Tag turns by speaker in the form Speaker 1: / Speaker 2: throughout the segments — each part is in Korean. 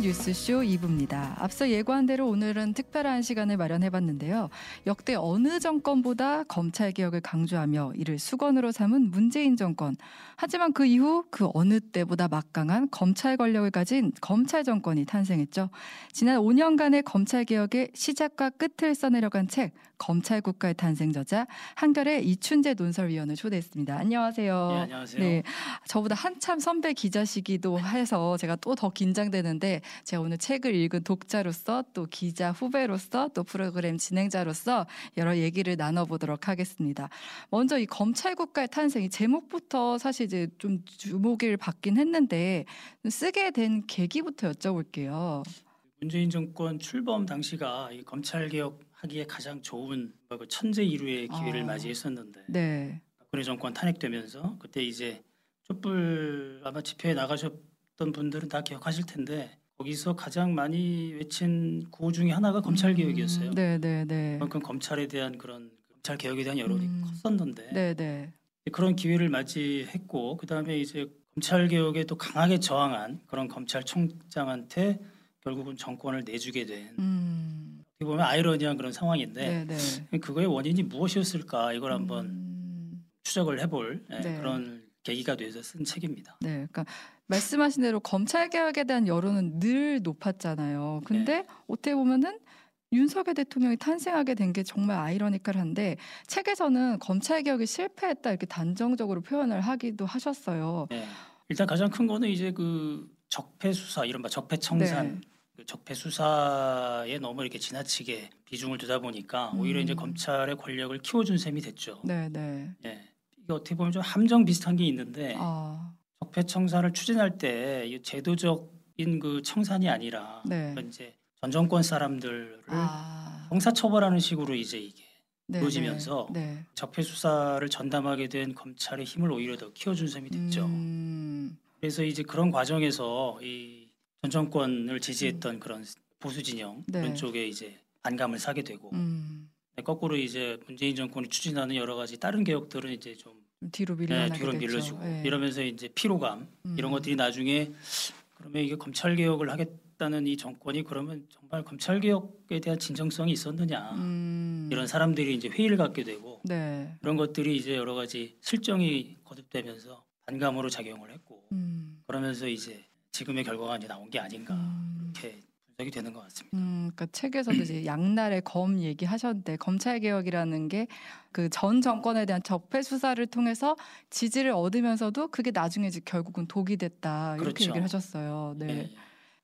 Speaker 1: 뉴스쇼 2부입니다. 앞서 예고한 대로 오늘은 특별한 시간을 마련해봤는데요. 역대 어느 정권보다 검찰 개혁을 강조하며 이를 수건으로 삼은 문재인 정권. 하지만 그 이후 그 어느 때보다 막강한 검찰 권력을 가진 검찰 정권이 탄생했죠. 지난 5년간의 검찰 개혁의 시작과 끝을 써내려간 책 검찰 국가의 탄생 저자 한결의 이춘재 논설위원을 초대했습니다. 안녕하세요.
Speaker 2: 네, 안녕하세요.
Speaker 1: 네, 저보다 한참 선배 기자시기도 해서 제가 또 더 긴장되는데 제가 오늘 책을 읽은 독자로서 또 기자 후배로서 또 프로그램 진행자로서 여러 얘기를 나눠보도록 하겠습니다. 먼저 이 검찰 국가의 탄생 이 제목부터 사실 이제 좀 주목을 받긴 했는데 쓰게 된 계기부터 여쭤볼게요.
Speaker 2: 문재인 정권 출범 당시가 이 검찰 개혁 하기에 가장 좋은 그 천재 이루의 기회를
Speaker 1: 아.
Speaker 2: 맞이했었는데
Speaker 1: 네,
Speaker 2: 박근혜 정권 탄핵되면서 그때 이제 촛불 아마 집회에 나가셨던 분들은 다 기억하실 텐데 거기서 가장 많이 외친 구호 중에 하나가 검찰 개혁이었어요.
Speaker 1: 음, 네, 네, 네.
Speaker 2: 그만큼 검찰에 대한 그런 검찰 개혁에 대한 여론이
Speaker 1: 음.
Speaker 2: 컸었는데
Speaker 1: 네, 네.
Speaker 2: 그런 기회를 맞이했고 그 다음에 이제 검찰 개혁에 또 강하게 저항한 그런 검찰총장한테 결국은 정권을 내주게 된
Speaker 1: 음,
Speaker 2: 보면 아이러니한 그런 상황인데
Speaker 1: 네, 네.
Speaker 2: 그거의 원인이 무엇이었을까 이걸 한번
Speaker 1: 음.
Speaker 2: 추적을 해볼 예,
Speaker 1: 네.
Speaker 2: 그런 계기가 돼서 쓴 책입니다.
Speaker 1: 네, 그러니까 말씀하신 대로 검찰 개혁에 대한 여론은 늘 높았잖아요. 근데 어떻게 보면은 윤석열 대통령이 탄생하게 된 게 정말 아이러니컬한데 책에서는 검찰 개혁이 실패했다 이렇게 단정적으로 표현을 하기도 하셨어요.
Speaker 2: 예. 일단 가장 큰 거는 이제 그 적폐 수사 이른바 적폐 청산
Speaker 1: 네.
Speaker 2: 그 적폐 수사에 너무 이렇게 지나치게 비중을 두다 보니까 오히려
Speaker 1: 음.
Speaker 2: 이제 검찰의 권력을 키워준 셈이 됐죠.
Speaker 1: 네, 네.
Speaker 2: 예. 이게 어떻게 보면 좀 함정 비슷한 게 있는데
Speaker 1: 아,
Speaker 2: 적폐 청산을 추진할 때이 제도적인 그 청산이 아니라
Speaker 1: 네.
Speaker 2: 이제 전 정권 사람들을
Speaker 1: 아,
Speaker 2: 형사 처벌하는 식으로 이제 이게
Speaker 1: 네,
Speaker 2: 이루어지면서
Speaker 1: 네.
Speaker 2: 적폐 수사를 전담하게 된 검찰의 힘을 오히려 더 키워준 셈이
Speaker 1: 네.
Speaker 2: 됐죠.
Speaker 1: 음,
Speaker 2: 그래서 이제 그런 과정에서 이 전 정권을 지지했던 그런 보수 진영
Speaker 1: 음. 네.
Speaker 2: 그런 쪽에 이제 반감을 사게 되고
Speaker 1: 음,
Speaker 2: 거꾸로 이제 문재인 정권이 추진하는 여러 가지 다른 개혁들은 이제 좀
Speaker 1: 뒤로
Speaker 2: 네,
Speaker 1: 밀려나게
Speaker 2: 뒤로. 밀려지고
Speaker 1: 네.
Speaker 2: 이러면서 이제 피로감 이런
Speaker 1: 음.
Speaker 2: 것들이 나중에 그러면 이게 검찰 개혁을 하겠다는 이 정권이 그러면 정말 검찰 개혁에 대한 진정성이 있었느냐
Speaker 1: 음,
Speaker 2: 이런 사람들이 이제 회의를 갖게 되고
Speaker 1: 네.
Speaker 2: 그런 것들이 이제 여러 가지 실정이 거듭되면서 반감으로 작용을 했고
Speaker 1: 음,
Speaker 2: 그러면서 이제 지금의 결과가 이제 나온 게 아닌가
Speaker 1: 음.
Speaker 2: 이렇게 분석이 되는 것 같습니다.
Speaker 1: 음, 그러니까 책에서도 이제 양날의 검 얘기하셨는데 검찰 개혁이라는 게 그 전 정권에 대한 적폐 수사를 통해서 지지를 얻으면서도 그게 나중에 이제 결국은 독이 됐다 이렇게
Speaker 2: 그렇죠.
Speaker 1: 얘기를 하셨어요. 네.
Speaker 2: 예, 예.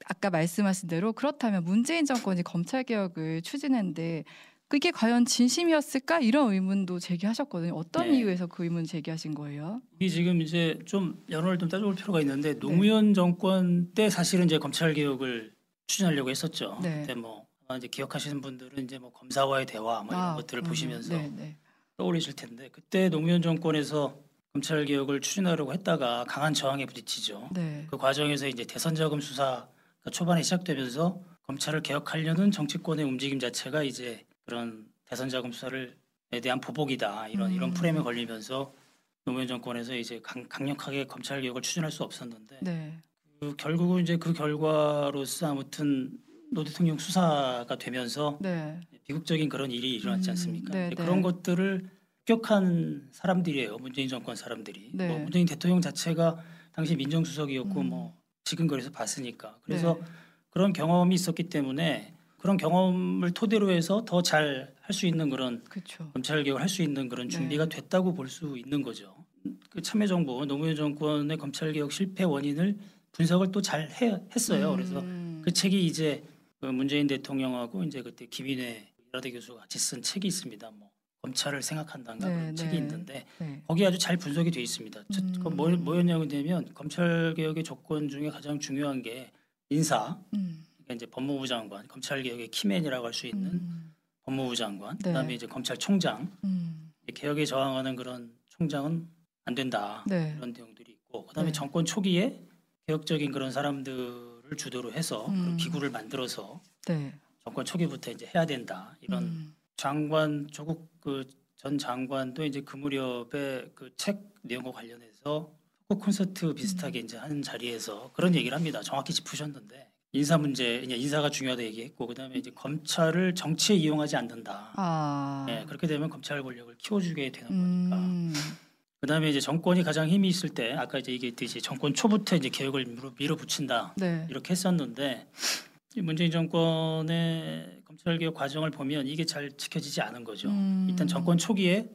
Speaker 1: 아까 말씀하신 대로 그렇다면 문재인 정권이 검찰 개혁을 추진했는데 그게 과연 진심이었을까 이런 의문도 제기하셨거든요. 어떤
Speaker 2: 네.
Speaker 1: 이유에서 그 의문 제기하신 거예요?
Speaker 2: 이 지금 이제 좀 연호를 좀 따져볼 필요가 있는데 노무현 정권 때 사실은 이제 검찰 개혁을 추진하려고 했었죠.
Speaker 1: 네.
Speaker 2: 그때 뭐 아마 이제 기억하시는 분들은 이제 뭐 검사와의 대화 뭐 이런
Speaker 1: 아,
Speaker 2: 것들을
Speaker 1: 그럼요.
Speaker 2: 보시면서
Speaker 1: 네, 네.
Speaker 2: 떠올리실 텐데 그때 노무현 정권에서 검찰 개혁을 추진하려고 했다가 강한 저항에 부딪히죠.
Speaker 1: 네.
Speaker 2: 그 과정에서 이제 대선 자금 수사가 초반에 시작되면서 검찰을 개혁하려는 정치권의 움직임 자체가 이제 그런 대선 자금 수사를 에 대한 보복이다 이런 이런
Speaker 1: 음.
Speaker 2: 프레임에 걸리면서 노무현 정권에서 이제 강, 강력하게 검찰 개혁을 추진할 수 없었는데
Speaker 1: 네.
Speaker 2: 그 결국은 이제 그 결과로서 아무튼 노 대통령 수사가 되면서
Speaker 1: 네. 비극적인
Speaker 2: 그런 일이 일어났지
Speaker 1: 음,
Speaker 2: 않습니까?
Speaker 1: 네,
Speaker 2: 이제
Speaker 1: 네.
Speaker 2: 그런 것들을 격한 사람들이에요. 문재인 정권 사람들이.
Speaker 1: 네.
Speaker 2: 뭐 문재인 대통령 자체가 당시 민정수석이었고
Speaker 1: 음.
Speaker 2: 뭐 지근거리에서 봤으니까. 그래서
Speaker 1: 네.
Speaker 2: 그런 경험이 있었기 때문에 그런 경험을 토대로 해서 더 잘 할 수 있는 그런
Speaker 1: 그렇죠.
Speaker 2: 검찰 개혁을 할 수 있는 그런
Speaker 1: 네.
Speaker 2: 준비가 됐다고 볼 수 있는 거죠. 그 참여정부 노무현 정권의 검찰 개혁 실패 원인을 분석을 또 잘 했어요. 그래서
Speaker 1: 음.
Speaker 2: 그 책이 이제 그 문재인 대통령하고 이제 그때 김인혜 이라대 교수가 같이 쓴 책이 있습니다. 뭐 검찰을 생각한다가
Speaker 1: 네,
Speaker 2: 그런 책이
Speaker 1: 네.
Speaker 2: 있는데
Speaker 1: 네.
Speaker 2: 거기 아주 잘 분석이 돼 있습니다. 첫-
Speaker 1: 음.
Speaker 2: 그 뭐, 뭐였냐면 되면 검찰 개혁의 조건 중에 가장 중요한 게 인사,
Speaker 1: 음.
Speaker 2: 그러니까 이제 법무부 장관, 검찰 개혁의 키맨이라고 할 수 있는
Speaker 1: 음.
Speaker 2: 법무부 장관,
Speaker 1: 네.
Speaker 2: 그다음에 이제 검찰총장,
Speaker 1: 음.
Speaker 2: 개혁에 저항하는 그런 총장은 안 된다
Speaker 1: 네.
Speaker 2: 이런 내용들이 있고, 그다음에
Speaker 1: 네.
Speaker 2: 정권 초기에 개혁적인 그런 사람들을 주도로 해서
Speaker 1: 음.
Speaker 2: 그런 기구를 만들어서
Speaker 1: 네.
Speaker 2: 정권 초기부터 이제 해야 된다 이런
Speaker 1: 음.
Speaker 2: 장관 조국 그 전 장관도 이제 그 무렵에 그 책 내용과 관련해서 콘서트 비슷하게
Speaker 1: 음.
Speaker 2: 이제 하는 자리에서 그런 얘기를 합니다. 정확히 짚으셨는데 인사 문제, 인사가 중요하다 얘기했고 그다음에 이제 검찰을 정치에 이용하지 않는다.
Speaker 1: 아.
Speaker 2: 예, 그렇게 되면 검찰 권력을 키워주게 되는 거니까.
Speaker 1: 음.
Speaker 2: 그다음에 이제 정권이 가장 힘이 있을 때 아까 이제 얘기했듯이 정권 초부터 이제 개혁을 밀어, 밀어붙인다
Speaker 1: 네.
Speaker 2: 이렇게 했었는데 이 문재인 정권의 검찰 개혁 과정을 보면 이게 잘 지켜지지 않은 거죠.
Speaker 1: 음.
Speaker 2: 일단 정권 초기에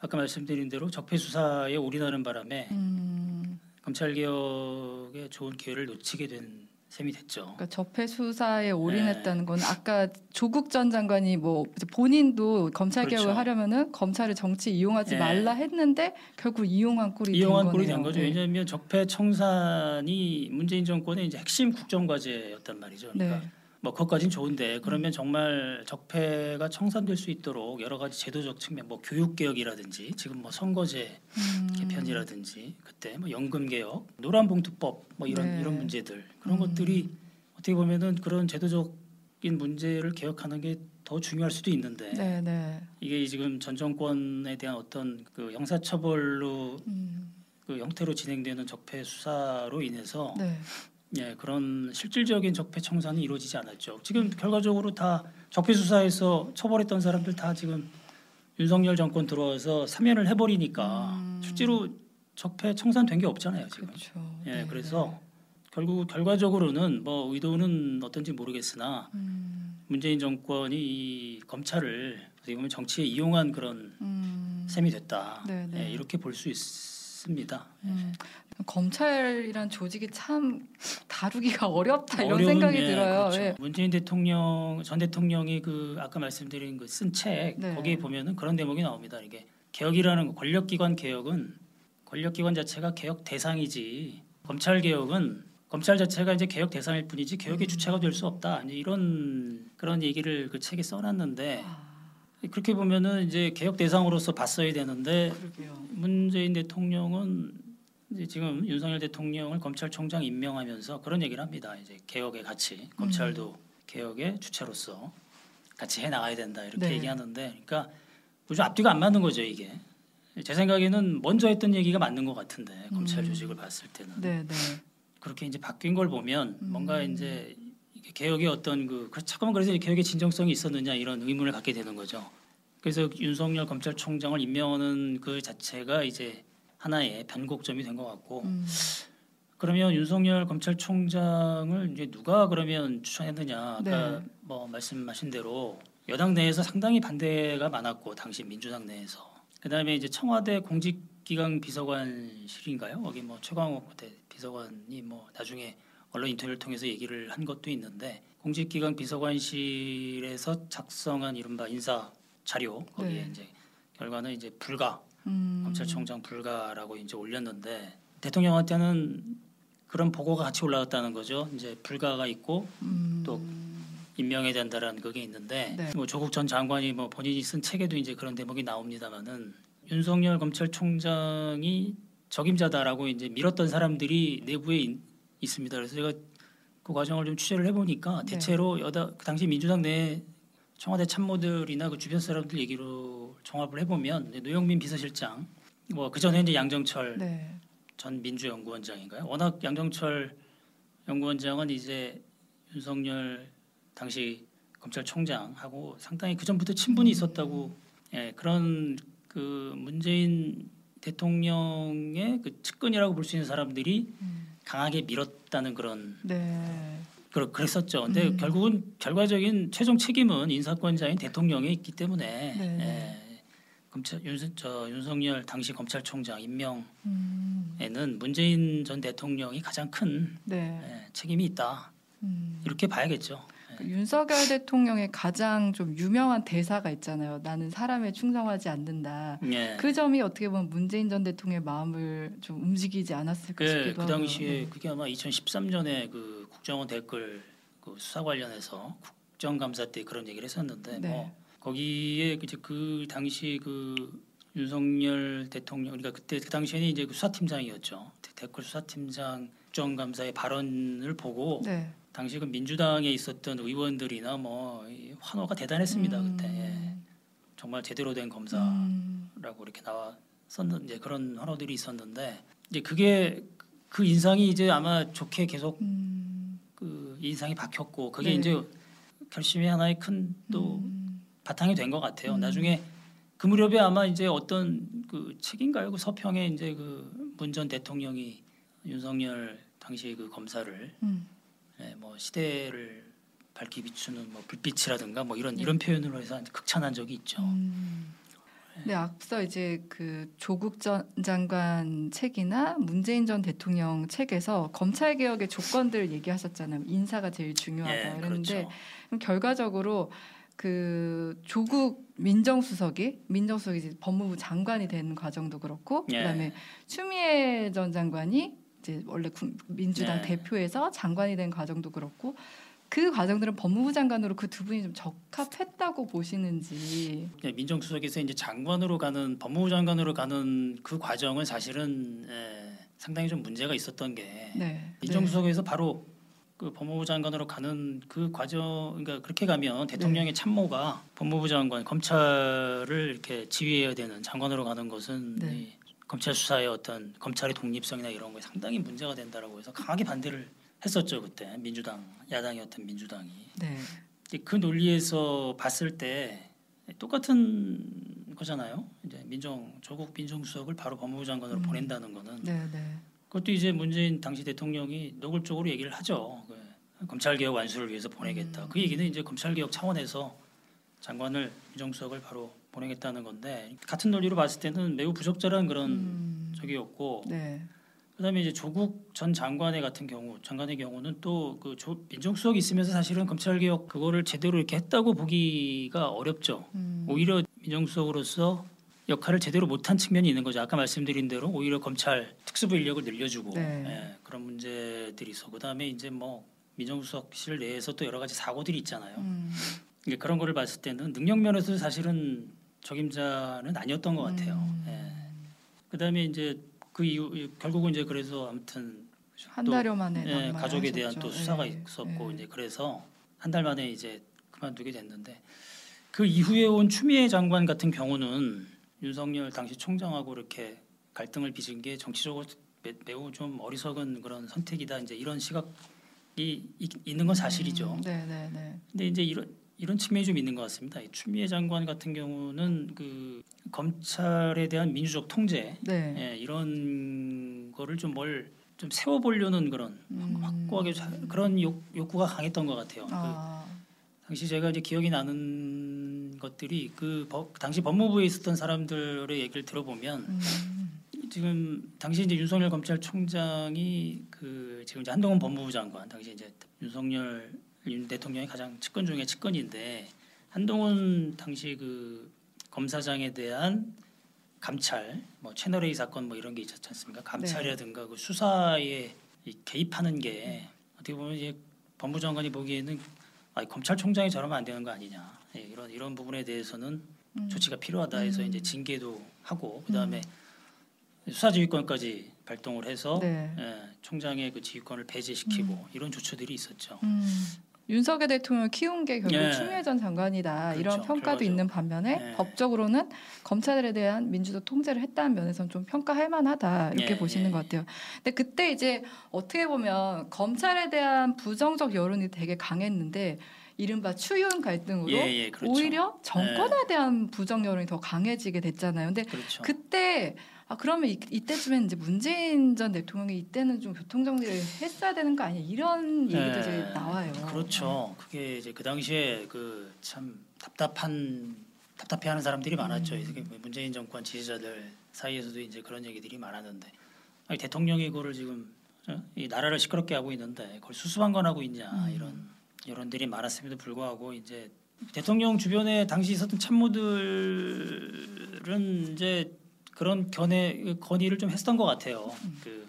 Speaker 2: 아까 말씀드린 대로 적폐 수사에 올인하는 바람에
Speaker 1: 음.
Speaker 2: 검찰 개혁에 좋은 기회를 놓치게 된 셈이 됐죠.
Speaker 1: 그러니까 적폐 수사에 올인했다는
Speaker 2: 네.
Speaker 1: 건 아까 조국 전 장관이 뭐 본인도 검찰 개혁을
Speaker 2: 그렇죠.
Speaker 1: 하려면은 검찰을 정치 이용하지
Speaker 2: 네.
Speaker 1: 말라 했는데 결국 이용한 꼴이
Speaker 2: 이용한
Speaker 1: 된
Speaker 2: 꼴이
Speaker 1: 거네요.
Speaker 2: 된 거죠.
Speaker 1: 네.
Speaker 2: 왜냐하면 적폐 청산이 문재인 정권의 이제 핵심 국정 과제였단 말이죠. 그러니까
Speaker 1: 네.
Speaker 2: 뭐 그것까지는 좋은데 그러면 정말 적폐가 청산될 수 있도록 여러 가지 제도적 측면, 뭐 교육 개혁이라든지 지금 뭐 선거제
Speaker 1: 음.
Speaker 2: 개편이라든지 그때 뭐 연금 개혁, 노란봉투법 뭐 이런
Speaker 1: 네.
Speaker 2: 이런 문제들 그런
Speaker 1: 음.
Speaker 2: 것들이 어떻게 보면은 그런 제도적인 문제를 개혁하는 게 더 중요할 수도 있는데
Speaker 1: 네, 네.
Speaker 2: 이게 지금 전 정권에 대한 어떤 그 형사처벌로
Speaker 1: 음.
Speaker 2: 그 형태로 진행되는 적폐 수사로 인해서
Speaker 1: 네.
Speaker 2: 예, 그런 실질적인 적폐 청산이 이루어지지 않았죠. 지금 결과적으로 다 적폐 수사에서 처벌했던 사람들 다 지금 윤석열 정권 들어와서 사면을 해버리니까
Speaker 1: 음.
Speaker 2: 실제로 적폐 청산된 게 없잖아요 지금.
Speaker 1: 그렇죠.
Speaker 2: 예,
Speaker 1: 네,
Speaker 2: 그래서 결국 결과적으로는 뭐 의도는 어떤지 모르겠으나
Speaker 1: 네. 음.
Speaker 2: 문재인 정권이 이 검찰을 어떻게 보면 정치에 이용한 그런
Speaker 1: 음.
Speaker 2: 셈이 됐다.
Speaker 1: 네, 네.
Speaker 2: 예, 이렇게 볼 수 있 습니다.
Speaker 1: 음. 검찰이란 조직이 참 다루기가 어렵다 이런
Speaker 2: 어려운,
Speaker 1: 생각이
Speaker 2: 예,
Speaker 1: 들어요.
Speaker 2: 그렇죠.
Speaker 1: 예.
Speaker 2: 문재인 대통령 전 대통령이 그 아까 말씀드린 그 쓴책
Speaker 1: 네.
Speaker 2: 거기에 보면은 그런 대목이 나옵니다. 이게 개혁이라는 거, 권력기관 개혁은 권력기관 자체가 개혁 대상이지 검찰 개혁은 검찰 자체가 이제 개혁 대상일 뿐이지 개혁의
Speaker 1: 음.
Speaker 2: 주체가 될 수 없다. 이런 그런 얘기를 그 책에 써놨는데
Speaker 1: 아,
Speaker 2: 그렇게 보면은 이제 개혁 대상으로서 봤어야 되는데
Speaker 1: 그러게요.
Speaker 2: 문재인 대통령은 이제 지금 윤석열 대통령을 검찰총장 임명하면서 그런 얘기를 합니다. 이제 개혁의 가치, 검찰도 개혁의 주체로서 같이 해 나가야 된다 이렇게
Speaker 1: 네.
Speaker 2: 얘기하는데, 그러니까 요즘 앞뒤가 안 맞는 거죠 이게. 제 생각에는 먼저 했던 얘기가 맞는 것 같은데 검찰
Speaker 1: 음.
Speaker 2: 조직을 봤을 때는
Speaker 1: 네, 네.
Speaker 2: 그렇게 이제 바뀐 걸 보면
Speaker 1: 음.
Speaker 2: 뭔가 이제 이게 개혁의 어떤 그 그- 잠깐만 그래서 개혁의 진정성이 있었느냐 이런 의문을 갖게 되는 거죠. 그래서 윤석열 검찰총장을 임명하는 그 자체가 이제 하나의 변곡점이 된 것 같고
Speaker 1: 음.
Speaker 2: 그러면 윤석열 검찰총장을 이제 누가 그러면 추천했느냐 아까
Speaker 1: 네.
Speaker 2: 뭐 말씀하신 대로 여당 내에서 상당히 반대가 많았고 당시 민주당 내에서 그다음에 이제 청와대 공직기강 비서관실인가요? 거기 뭐 최광욱 그때 비서관이 뭐 나중에 언론 인터뷰를 통해서 얘기를 한 것도 있는데 공직기강 비서관실에서 작성한 이른바 인사 자료 거기에
Speaker 1: 네.
Speaker 2: 이제 결과는 이제 불가
Speaker 1: 음.
Speaker 2: 검찰총장 불가라고 이제 올렸는데 대통령한테는 그런 보고가 같이 올라왔다는 거죠. 이제 불가가 있고
Speaker 1: 음.
Speaker 2: 또 임명해야 된다라는 그게 있는데
Speaker 1: 네.
Speaker 2: 뭐 조국 전 장관이 뭐 본인이 쓴 책에도 이제 그런 대목이 나옵니다만은 윤석열 검찰총장이 적임자다라고 이제 밀었던 사람들이 내부에 있, 있습니다. 그래서 제가 그 과정을 좀 취재를 해보니까
Speaker 1: 네.
Speaker 2: 대체로 여다 그 당시 민주당 내 청와대 참모들이나 그 주변 사람들 얘기로 종합을 해보면 노영민 비서실장 뭐 그 전에 이제 양정철
Speaker 1: 네.
Speaker 2: 전 민주연구원장인가요? 워낙 양정철 연구원장은 이제 윤석열 당시 검찰총장하고 상당히 그 전부터 친분이 있었다고 예, 그런 그 문재인 대통령의 그 측근이라고 볼 수 있는 사람들이
Speaker 1: 음.
Speaker 2: 강하게 밀었다는 그런
Speaker 1: 네.
Speaker 2: 그러, 그랬었죠. 근데
Speaker 1: 음.
Speaker 2: 결국은 결과적인 최종 책임은 인사권자인 대통령에 있기 때문에
Speaker 1: 네.
Speaker 2: 예, 검찰 윤, 저 윤석열 당시 검찰총장 임명
Speaker 1: 음.
Speaker 2: 에는 문재인 전 대통령이 가장 큰
Speaker 1: 네.
Speaker 2: 예, 책임이 있다
Speaker 1: 음.
Speaker 2: 이렇게 봐야겠죠.
Speaker 1: 그 윤석열 대통령의 가장 좀 유명한 대사가 있잖아요. 나는 사람에 충성하지 않는다.
Speaker 2: 예.
Speaker 1: 그 점이 어떻게 보면 문재인 전 대통령의 마음을 좀 움직이지 않았을까
Speaker 2: 그,
Speaker 1: 싶기도
Speaker 2: 그
Speaker 1: 하고요.
Speaker 2: 당시에
Speaker 1: 네.
Speaker 2: 그게 아마 2013년에 그 국정원 댓글 그 수사 관련해서 국정감사 때 그런 얘기를 했었는데
Speaker 1: 네.
Speaker 2: 뭐 거기에 이제 그 당시 그 윤석열 대통령 그러니까 그때 그 당시에는 이제 그 수사팀장이었죠. 댓글 수사팀장 국정감사의 발언을 보고
Speaker 1: 네.
Speaker 2: 당시 그 민주당에 있었던 의원들이나 뭐이 환호가 대단했습니다
Speaker 1: 음.
Speaker 2: 그때 예. 정말 제대로 된 검사라고
Speaker 1: 음.
Speaker 2: 이렇게 나왔었는 이제 그런 환호들이 있었는데 이제 그게 그 인상이 이제 아마 좋게 계속
Speaker 1: 음.
Speaker 2: 그 인상이 박혔고 그게
Speaker 1: 네.
Speaker 2: 이제 결심의 하나의 큰또
Speaker 1: 음,
Speaker 2: 바탕이 된 것 같아요.
Speaker 1: 음.
Speaker 2: 나중에 그 무렵에 아마 이제 어떤 그 책인가요? 그 서평에 이제 그 문 전 대통령이 윤석열 당시 그 검사를
Speaker 1: 음.
Speaker 2: 예, 뭐 시대를 밝히 비추는 뭐 불빛이라든가 뭐 이런
Speaker 1: 네.
Speaker 2: 이런 표현으로 해서 극찬한 적이 있죠.
Speaker 1: 음. 네, 앞서 이제 그 조국 전 장관 책이나 문재인 전 대통령 책에서 검찰 개혁의 조건들 얘기하셨잖아요. 인사가 제일 중요하다.
Speaker 2: 예,
Speaker 1: 그랬는데
Speaker 2: 그렇죠.
Speaker 1: 결과적으로 그 조국 민정수석이 민정수석이 이제 법무부 장관이 되는 과정도 그렇고
Speaker 2: 예.
Speaker 1: 그다음에 추미애 전 장관이 이제 원래 군- 민주당
Speaker 2: 예.
Speaker 1: 대표에서 장관이 된 과정도 그렇고 그 과정들은 법무부 장관으로 그 두 분이 좀 적합했다고 보시는지
Speaker 2: 예, 민정수석에서 이제 장관으로 가는 법무부 장관으로 가는 그 과정은 사실은 예, 상당히 좀 문제가 있었던 게
Speaker 1: 네.
Speaker 2: 민정수석에서 바로 그 법무부 장관으로 가는 그 과정 그러니까 그렇게 가면 대통령의 참모가 법무부 장관 검찰을 이렇게 지휘해야 되는 장관으로 가는 것은
Speaker 1: 네.
Speaker 2: 이 검찰 수사의 어떤 검찰의 독립성이나 이런 거에 상당히 문제가 된다라고 해서 강하게 반대를 했었죠 그때 민주당 야당이었던 민주당이
Speaker 1: 네.
Speaker 2: 그 논리에서 봤을 때 똑같은 거잖아요. 이제 민정 조국 민정수석을 바로 법무부 장관으로
Speaker 1: 음.
Speaker 2: 보낸다는 거는
Speaker 1: 네, 네.
Speaker 2: 그것도 이제 문재인 당시 대통령이 노골적으로 얘기를 하죠. 그 검찰 개혁 완수를 위해서 보내겠다.
Speaker 1: 음.
Speaker 2: 그 얘기는 이제 검찰 개혁 차원에서 장관을 민정수석을 바로 보내겠다는 건데 같은 논리로 봤을 때는 매우 부적절한 그런
Speaker 1: 음,
Speaker 2: 적이었고
Speaker 1: 네.
Speaker 2: 그다음에 이제 조국 전 장관의 같은 경우 장관의 경우는 또 그 민정수석이 있으면서 사실은 검찰 개혁 그거를 제대로 이렇게 했다고 보기가 어렵죠.
Speaker 1: 음,
Speaker 2: 오히려 민정수석으로서 역할을 제대로 못한 측면이 있는 거죠. 아까 말씀드린 대로 오히려 검찰 특수부 인력을 늘려주고
Speaker 1: 네.
Speaker 2: 예, 그런 문제들이 있어. 그다음에 이제 뭐 민정수석실 내에서 또 여러 가지 사고들이 있잖아요.
Speaker 1: 음,
Speaker 2: 그런 거를 봤을 때는 능력 면에서 사실은 적임자는 아니었던 것 같아요.
Speaker 1: 음.
Speaker 2: 예. 그다음에 이제 그 이후 결국은 이제 그래서 아무튼
Speaker 1: 한
Speaker 2: 또,
Speaker 1: 달여 만에
Speaker 2: 예, 가족에 대한
Speaker 1: 하셨죠.
Speaker 2: 또 수사가
Speaker 1: 예,
Speaker 2: 있었고
Speaker 1: 예.
Speaker 2: 이제 그래서 한 달 만에 이제 그만두게 됐는데 그 이후에 온 추미애 장관 같은 경우는 윤석열 당시 총장하고 이렇게 갈등을 빚은 게 정치적으로 매, 매우 좀 어리석은 그런 선택이다 이제 이런 시각이 있- 있는 건 사실이죠.
Speaker 1: 음, 네, 네, 네.
Speaker 2: 근데 이제 이런 이런 측면이 좀 있는 것 같습니다. 이 추미애 장관 같은 경우는 그 검찰에 대한 민주적 통제
Speaker 1: 네.
Speaker 2: 예, 이런 거를 좀 뭘 좀 세워보려는 그런
Speaker 1: 음.
Speaker 2: 확고하게 자- 그런 욕, 욕구가 강했던 것 같아요. 그
Speaker 1: 아,
Speaker 2: 당시 제가 이제 기억이 나는 것들이 그 법- 당시 법무부에 있었던 사람들의 얘기를 들어보면
Speaker 1: 음,
Speaker 2: 지금 당시 이제 윤석열 검찰총장이 그 지금 이제 한동훈 법무부 장관 당시 이제 윤석열 윤 대통령이 가장 측근 중에 측근인데 한동훈 당시 그 검사장에 대한 감찰, 뭐 채널 A 사건 뭐 이런 게 있었지 않습니까? 감찰이라든가 그 수사에 이 개입하는 게 어떻게 보면 이제 법무장관이 보기에는 아, 검찰총장이 저러면 안 되는 거 아니냐 예, 이런 이런 부분에 대해서는
Speaker 1: 음.
Speaker 2: 조치가 필요하다 해서
Speaker 1: 음.
Speaker 2: 이제 징계도 하고 그다음에 수사지휘권까지 발동을 해서
Speaker 1: 네.
Speaker 2: 예, 총장의 그 지휘권을 배제시키고 이런 조처들이 있었죠.
Speaker 1: 음. 윤석열 대통령을 키운 게 결국
Speaker 2: 예.
Speaker 1: 추미애 전 장관이다 이런
Speaker 2: 그렇죠.
Speaker 1: 평가도
Speaker 2: 결과죠.
Speaker 1: 있는 반면에
Speaker 2: 예.
Speaker 1: 법적으로는 검찰에 대한 민주적 통제를 했다는 면에서는 좀 평가할 만하다 이렇게
Speaker 2: 예,
Speaker 1: 보시는
Speaker 2: 예.
Speaker 1: 것 같아요. 근데 그때 이제 어떻게 보면 검찰에 대한 부정적 여론이 되게 강했는데 이른바 추윤 갈등으로
Speaker 2: 예, 예, 그렇죠.
Speaker 1: 오히려 정권에 대한 부정 여론이 더 강해지게 됐잖아요. 근데
Speaker 2: 그렇죠.
Speaker 1: 그때 아 그러면 이, 이때쯤엔 이제 문재인 전 대통령이 이때는 좀 교통 정리를 했어야 되는 거 아니야 이런 얘기도
Speaker 2: 예,
Speaker 1: 이제 나와요.
Speaker 2: 그렇죠. 그게 이제 그 당시에 그 참 답답한 답답해하는 사람들이 많았죠.
Speaker 1: 음.
Speaker 2: 이게 문재인 정권 지지자들 사이에서도 이제 그런 얘기들이 많았는데 아니, 대통령이 그거를 지금 어? 이 나라를 시끄럽게 하고 있는데 그걸 수수방관하고 있냐
Speaker 1: 음.
Speaker 2: 이런 여론들이 많았음에도 불구하고 이제 대통령 주변에 당시 있었던 참모들은 이제 그런 견해 건의를 좀 했던 것 같아요. 그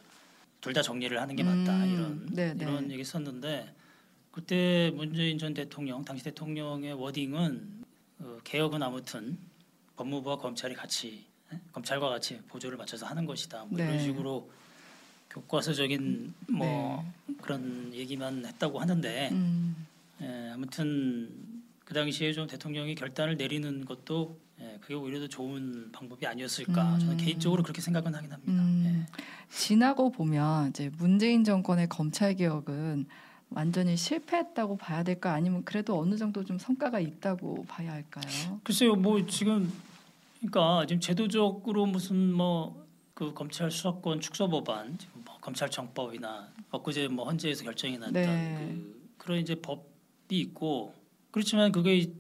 Speaker 2: 둘 다 정리를 하는 게 맞다
Speaker 1: 음,
Speaker 2: 이런
Speaker 1: 네, 네.
Speaker 2: 이런 얘기 썼는데 그때 문재인 전 대통령 당시 대통령의 워딩은 어, 개혁은 아무튼 법무부와 검찰이 같이 예? 검찰과 같이 보조를 맞춰서 하는 것이다. 뭐 이런
Speaker 1: 네.
Speaker 2: 식으로 교과서적인 뭐 그런 얘기만 했다고 하는데
Speaker 1: 음,
Speaker 2: 예, 아무튼 그 당시에 좀 대통령이 결단을 내리는 것도 예, 그게 오히려 더 좋은 방법이 아니었을까
Speaker 1: 음.
Speaker 2: 저는 개인적으로 그렇게 생각은 하긴 합니다.
Speaker 1: 음, 지나고 보면 이제 문재인 정권의 검찰 개혁은 완전히 실패했다고 봐야 될까 아니면 그래도 어느 정도 좀 성과가 있다고 봐야 할까요?
Speaker 2: 글쎄요, 뭐 지금 그러니까 지금 제도적으로 무슨 뭐 그 검찰 수사권 축소 법안, 뭐 검찰청법이나 엊그제 뭐 헌재에서 결정이 났던
Speaker 1: 네.
Speaker 2: 그 그런 이제 법이 있고 그렇지만 그게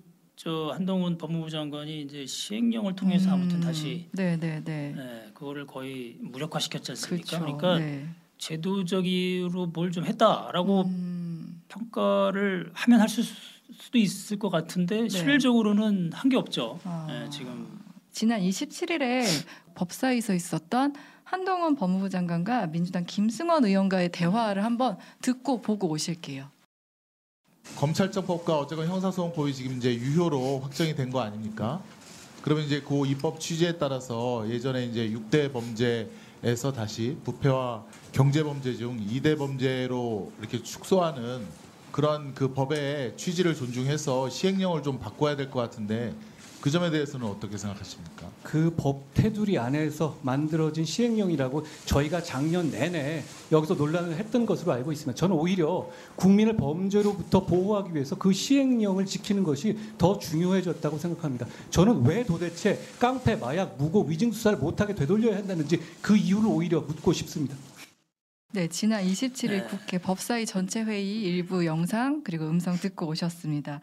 Speaker 2: 저 한동훈 법무부 장관이 이제 시행령을 통해서 아무튼
Speaker 1: 음,
Speaker 2: 다시
Speaker 1: 네, 네, 네.
Speaker 2: 네, 그거를 거의 무력화시켰지 않습니까?
Speaker 1: 그렇죠.
Speaker 2: 그러니까
Speaker 1: 네.
Speaker 2: 제도적으로 뭘 좀 했다라고
Speaker 1: 음,
Speaker 2: 평가를 하면 할 수, 수도 있을 것 같은데
Speaker 1: 네.
Speaker 2: 실질적으로는 한 게 없죠.
Speaker 1: 아.
Speaker 2: 네, 지금
Speaker 1: 지난 27일에 법사위에서 있었던 한동훈 법무부 장관과 민주당 김승원 의원과의 대화를 한번 듣고 보고 오실게요.
Speaker 3: 검찰청법과 어쨌건 형사소송법이 지금 이제 유효로 확정이 된 거 아닙니까? 그러면 이제 그 입법 취지에 따라서 예전에 이제 6대 범죄에서 다시 부패와 경제 범죄 중 2대 범죄로 이렇게 축소하는 그런 그 법의 취지를 존중해서 시행령을 좀 바꿔야 될 것 같은데 그 점에 대해서는 어떻게 생각하십니까?
Speaker 4: 그 법 테두리 안에서 만들어진 시행령이라고 저희가 작년 내내 여기서 논란을 했던 것으로 알고 있습니다. 저는 오히려 국민을 범죄로부터 보호하기 위해서 그 시행령을 지키는 것이 더 중요해졌다고 생각합니다. 저는 왜 도대체 깡패, 마약, 무고, 위증 수사를 못하게 되돌려야 한다는지 그 이유를 오히려 묻고 싶습니다.
Speaker 1: 네, 지난 27일
Speaker 2: 네.
Speaker 1: 국회 법사위 전체 회의 일부 영상 그리고 음성 듣고 오셨습니다.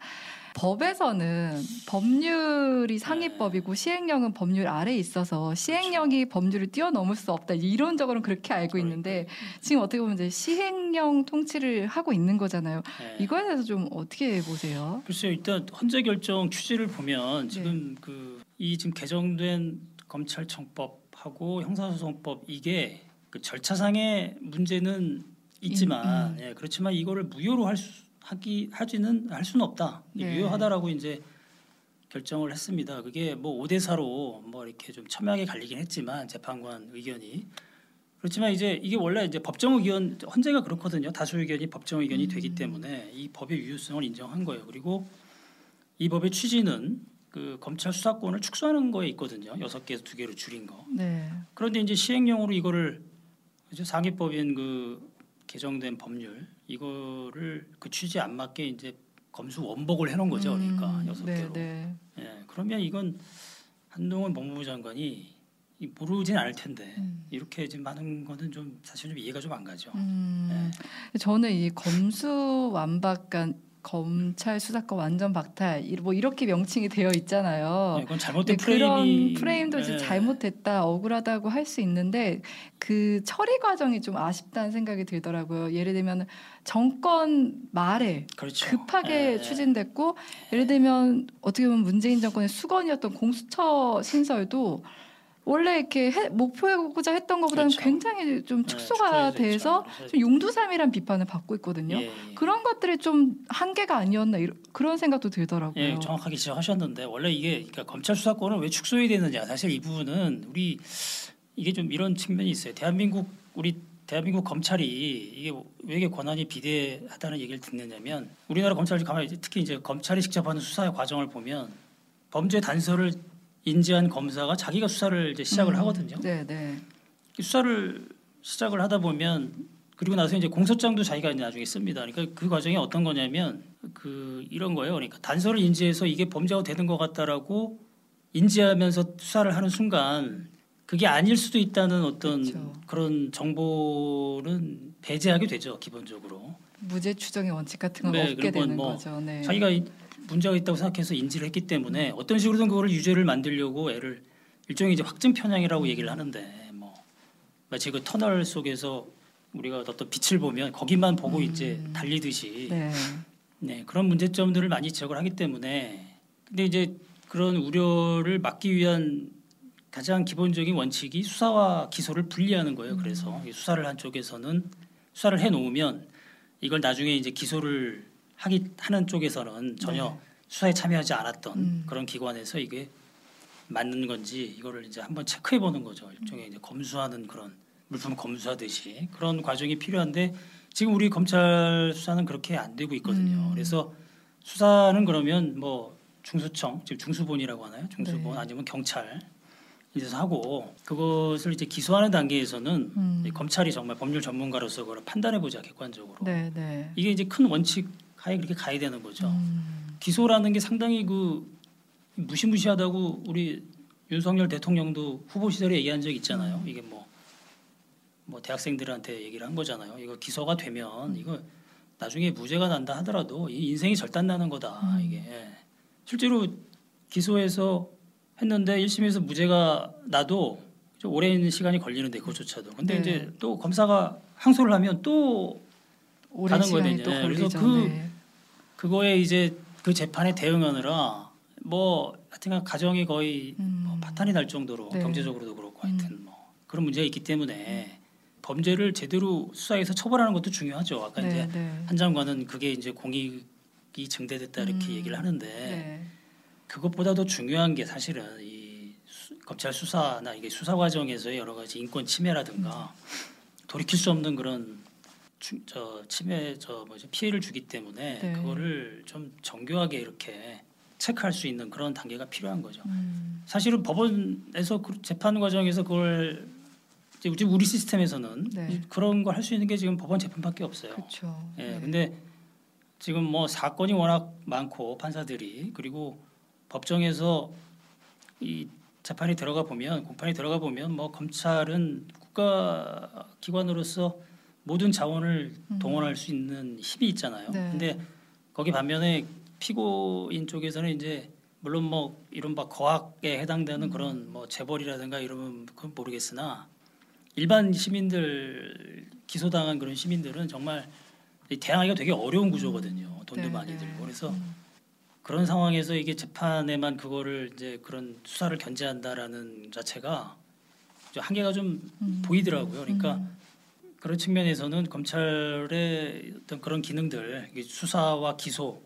Speaker 1: 법에서는 법률이 상위법이고 시행령은 법률 아래에 있어서 시행령이 법률을 뛰어넘을 수 없다. 이론적으로는 그렇게 알고 있는데 지금 어떻게 보면 이제 시행령 통치를 하고 있는 거잖아요.
Speaker 2: 네.
Speaker 1: 이거에 대해서 좀 어떻게 보세요?
Speaker 2: 글쎄요 일단 헌재 결정 취지를 보면
Speaker 1: 네.
Speaker 2: 지금 그이 지금 개정된 검찰청법하고 형사소송법 이게 그 절차상의 문제는 있지만
Speaker 1: 음, 음.
Speaker 2: 예, 그렇지만 이거를 무효로 할 수, 하기 하지는 할 수는 없다
Speaker 1: 네.
Speaker 2: 유효하다라고 이제 결정을 했습니다. 그게 뭐 5대 4로 뭐 이렇게 좀 첨예하게 갈리긴 했지만 재판관 의견이 그렇지만 이제 이게 원래 이제 법정 의견 헌재가 그렇거든요. 다수 의견이 법정 의견이
Speaker 1: 음.
Speaker 2: 되기 때문에 이 법의 유효성을 인정한 거예요. 그리고 이 법의 취지는 그 검찰 수사권을 축소하는 거에 있거든요. 여섯 개에서 두 개로 줄인 거.
Speaker 1: 네.
Speaker 2: 그런데 이제 시행령으로 이거를 이제 상위법인 그 개정된 법률 이거를 그 취지에 안 맞게 이제 검수 원복을 해놓은 거죠. 그러니까
Speaker 1: 음,
Speaker 2: 여섯
Speaker 1: 네,
Speaker 2: 개로.
Speaker 1: 네.
Speaker 2: 예, 그러면 이건 한동훈 법무부 장관이 이 모르진 않을 텐데
Speaker 1: 음.
Speaker 2: 이렇게 지금 많은 거는 좀 사실 좀 이해가 좀 안 가죠.
Speaker 1: 음, 저는 이 검수 완박한 검찰 수사권 완전 박탈 이- 뭐 이렇게 명칭이 되어 있잖아요.
Speaker 2: 예, 그건 잘못된
Speaker 1: 네,
Speaker 2: 프레임이
Speaker 1: 그런 프레임도 이제
Speaker 2: 예,
Speaker 1: 잘못됐다 억울하다고 할 수 있는데 그 처리 과정이 좀 아쉽다는 생각이 들더라고요. 예를 들면 정권 말에
Speaker 2: 그렇죠.
Speaker 1: 급하게
Speaker 2: 예,
Speaker 1: 추진됐고 예를 들면 어떻게 보면 문재인 정권의 수건이었던 공수처 신설도 원래 이렇게 해- 목표하고자 했던 것보다는
Speaker 2: 그렇죠.
Speaker 1: 굉장히 좀
Speaker 2: 예,
Speaker 1: 축소가
Speaker 2: 축소해서
Speaker 1: 돼서
Speaker 2: 있죠.
Speaker 1: 좀 용두삼이란 비판을 받고 있거든요.
Speaker 2: 예, 예.
Speaker 1: 그런 것들이 좀 한계가 아니었나 이런 그런 생각도 들더라고요.
Speaker 2: 예, 정확하게 지적하셨는데 원래 이게 그러니까 검찰 수사권을 왜 축소해야 되느냐 사실 이 부분은 우리 이게 좀 이런 측면이 있어요. 대한민국 우리 대한민국 검찰이 이게 왜 이게 권한이 비대하다는 얘기를 듣느냐면 우리나라 검찰 가만히 특히 이제 검찰이 직접 하는 수사의 과정을 보면 범죄 단서를 인지한 검사가 자기가 수사를 이제 시작을
Speaker 1: 음,
Speaker 2: 하거든요.
Speaker 1: 네, 네.
Speaker 2: 이 수사를 시작을 하다 보면 그리고 나서 이제 공소장도 자기가 이제 나중에 씁니다. 그러니까 그 과정이 어떤 거냐면 그 이런 거예요. 그러니까 단서를 인지해서 이게 범죄가 되는 것 같다라고 인지하면서 수사를 하는 순간 그게 아닐 수도 있다는 어떤
Speaker 1: 그렇죠.
Speaker 2: 그런 정보는 배제하게 되죠 기본적으로
Speaker 1: 무죄 추정의 원칙 같은 건
Speaker 2: 네,
Speaker 1: 없게 되는
Speaker 2: 뭐
Speaker 1: 거죠. 네.
Speaker 2: 자기가 이- 문제가 있다고 생각해서 인지를 했기 때문에 어떤 식으로든 그거를 유죄를 만들려고 애를 일종의 이제 확증 편향이라고 얘기를 하는데 뭐 마치 그 터널 속에서 우리가 어떤 빛을 보면 거기만 보고
Speaker 1: 음.
Speaker 2: 이제 달리듯이 네.
Speaker 1: 네.
Speaker 2: 그런 문제점들을 많이 지적을 하기 때문에 근데 이제 그런 우려를 막기 위한 가장 기본적인 원칙이 수사와 기소를 분리하는 거예요. 그래서 이 수사를 한 쪽에서는 수사를 해 놓으면 이걸 나중에 이제 기소를 하기 하는 쪽에서는 전혀
Speaker 1: 네.
Speaker 2: 수사에 참여하지 않았던
Speaker 1: 음.
Speaker 2: 그런 기관에서 이게 맞는 건지 이거를 이제 한번 체크해 보는 거죠. 일종의 이제 검수하는 그런 물품 검수하듯이 그런 과정이 필요한데 지금 우리 검찰 수사는 그렇게 안 되고 있거든요.
Speaker 1: 음.
Speaker 2: 그래서 수사는 그러면 뭐 중수청 지금 중수본이라고 하나요? 중수본
Speaker 1: 네.
Speaker 2: 아니면 경찰 이제 하고 그것을 이제 기소하는 단계에서는
Speaker 1: 음.
Speaker 2: 이 검찰이 정말 법률 전문가로서 그걸 판단해 보자 객관적으로.
Speaker 1: 네, 네.
Speaker 2: 이게 이제 큰 원칙 하에 그렇게 가야 되는 거죠.
Speaker 1: 음.
Speaker 2: 기소라는 게 상당히 그 무시무시하다고 우리 윤석열 대통령도 후보 시절에 얘기한 적 있잖아요. 이게 뭐, 뭐 대학생들한테 얘기를 한 거잖아요. 이거 기소가 되면 이거 나중에 무죄가 난다 하더라도 이 인생이 절단 나는 거다.
Speaker 1: 음.
Speaker 2: 이게 실제로 기소해서 했는데 1심에서 무죄가 나도 좀 오랜 시간이 걸리는데 그것조차도. 근데
Speaker 1: 네.
Speaker 2: 이제 또 검사가 항소를 하면 또
Speaker 1: 오랜
Speaker 2: 가는 거거든요.
Speaker 1: 또
Speaker 2: 그래서. 그-
Speaker 1: 네.
Speaker 2: 그거에 이제 그 재판에 대응하느라 뭐 하여튼 가정이 거의
Speaker 1: 음.
Speaker 2: 뭐 파탄이 날 정도로
Speaker 1: 네.
Speaker 2: 경제적으로도 그렇고 하여튼 뭐 그런 문제가 있기 때문에 범죄를 제대로 수사해서 처벌하는 것도 중요하죠. 아까 이제
Speaker 1: 네, 네.
Speaker 2: 한 장관은 그게 이제 공익이 증대됐다 이렇게
Speaker 1: 음.
Speaker 2: 얘기를 하는데
Speaker 1: 네.
Speaker 2: 그것보다 더 중요한 게 사실은 이 수- 검찰 수사나 이게 수사 과정에서의 여러 가지 인권 침해라든가 돌이킬 수 없는 그런 주- 저 침해 저 뭐지 피해를 주기 때문에
Speaker 1: 네.
Speaker 2: 그거를 좀 정교하게 이렇게 체크할 수 있는 그런 단계가 필요한 거죠.
Speaker 1: 음.
Speaker 2: 사실은 법원에서 그 재판 과정에서 그걸 이제 우리- 우리 시스템에서는
Speaker 1: 네.
Speaker 2: 그런 걸 할 수 있는 게 지금 법원 재판밖에 없어요.
Speaker 1: 그렇죠.
Speaker 2: 예,
Speaker 1: 네.
Speaker 2: 근데 지금 뭐 사건이 워낙 많고 판사들이 그리고 법정에서 이 재판이 들어가 보면 공판이 들어가 보면 뭐 검찰은 국가 기관으로서 모든 자원을
Speaker 1: 음.
Speaker 2: 동원할 수 있는 힘이 있잖아요.
Speaker 1: 네.
Speaker 2: 근데 거기 반면에 피고인 쪽에서는 이제 물론 뭐 이런 막 거학에 해당되는
Speaker 1: 음.
Speaker 2: 그런 뭐 재벌이라든가 이러면 그건 모르겠으나 일반 시민들 기소당한 그런 시민들은 정말 이 대항하기가 되게 어려운 구조거든요. 돈도
Speaker 1: 네,
Speaker 2: 많이
Speaker 1: 네.
Speaker 2: 들고 그래서
Speaker 1: 음.
Speaker 2: 그런 상황에서 이게 재판에만 그거를 이제 그런 수사를 견제한다라는 자체가 좀 한계가 좀
Speaker 1: 음.
Speaker 2: 보이더라고요. 그러니까
Speaker 1: 음.
Speaker 2: 그런 측면에서는 검찰의 어떤 그런 기능들 수사와 기소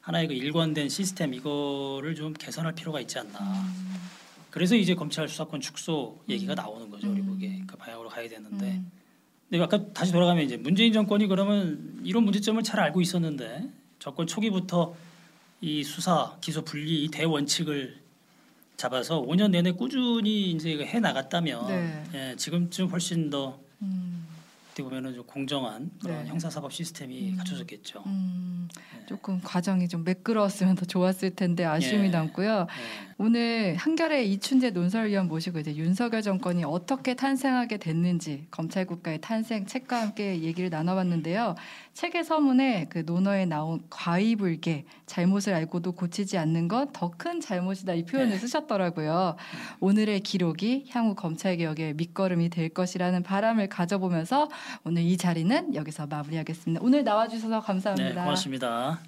Speaker 2: 하나의 그 일관된 시스템 이거를 좀 개선할 필요가 있지 않나.
Speaker 1: 음.
Speaker 2: 그래서 이제 검찰 수사권 축소 얘기가
Speaker 1: 음.
Speaker 2: 나오는 거죠. 우리
Speaker 1: 음.
Speaker 2: 보기에 그 방향으로 가야 되는데.
Speaker 1: 음.
Speaker 2: 근데 아까 다시 돌아가면 이제 문재인 정권이 그러면 이런 문제점을 잘 알고 있었는데 정권 초기부터 이 수사 기소 분리 이 대원칙을 잡아서 5년 내내 꾸준히 이제 이거 해 나갔다면
Speaker 1: 네.
Speaker 2: 예, 지금쯤 훨씬 더
Speaker 1: 음.
Speaker 2: 어떻게 보면은 좀 공정한 그런
Speaker 1: 네.
Speaker 2: 형사사법 시스템이
Speaker 1: 음.
Speaker 2: 갖춰졌겠죠.
Speaker 1: 음.
Speaker 2: 네.
Speaker 1: 조금 과정이 좀 매끄러웠으면 더 좋았을 텐데 아쉬움이
Speaker 2: 예.
Speaker 1: 남고요.
Speaker 2: 예.
Speaker 1: 오늘 한결의 이춘재 논설위원 모시고 이제 윤석열 정권이 어떻게 탄생하게 됐는지 검찰 국가의 탄생 책과 함께 얘기를 나눠봤는데요. 책의 서문에 그 논어에 나온 과의불개 잘못을 알고도 고치지 않는 건 더 큰 잘못이다 이 표현을
Speaker 2: 네.
Speaker 1: 쓰셨더라고요. 오늘의 기록이 향후 검찰 개혁의 밑거름이 될 것이라는 바람을 가져보면서 오늘 이 자리는 여기서 마무리하겠습니다. 오늘 나와주셔서 감사합니다.
Speaker 2: 네, 고맙습니다.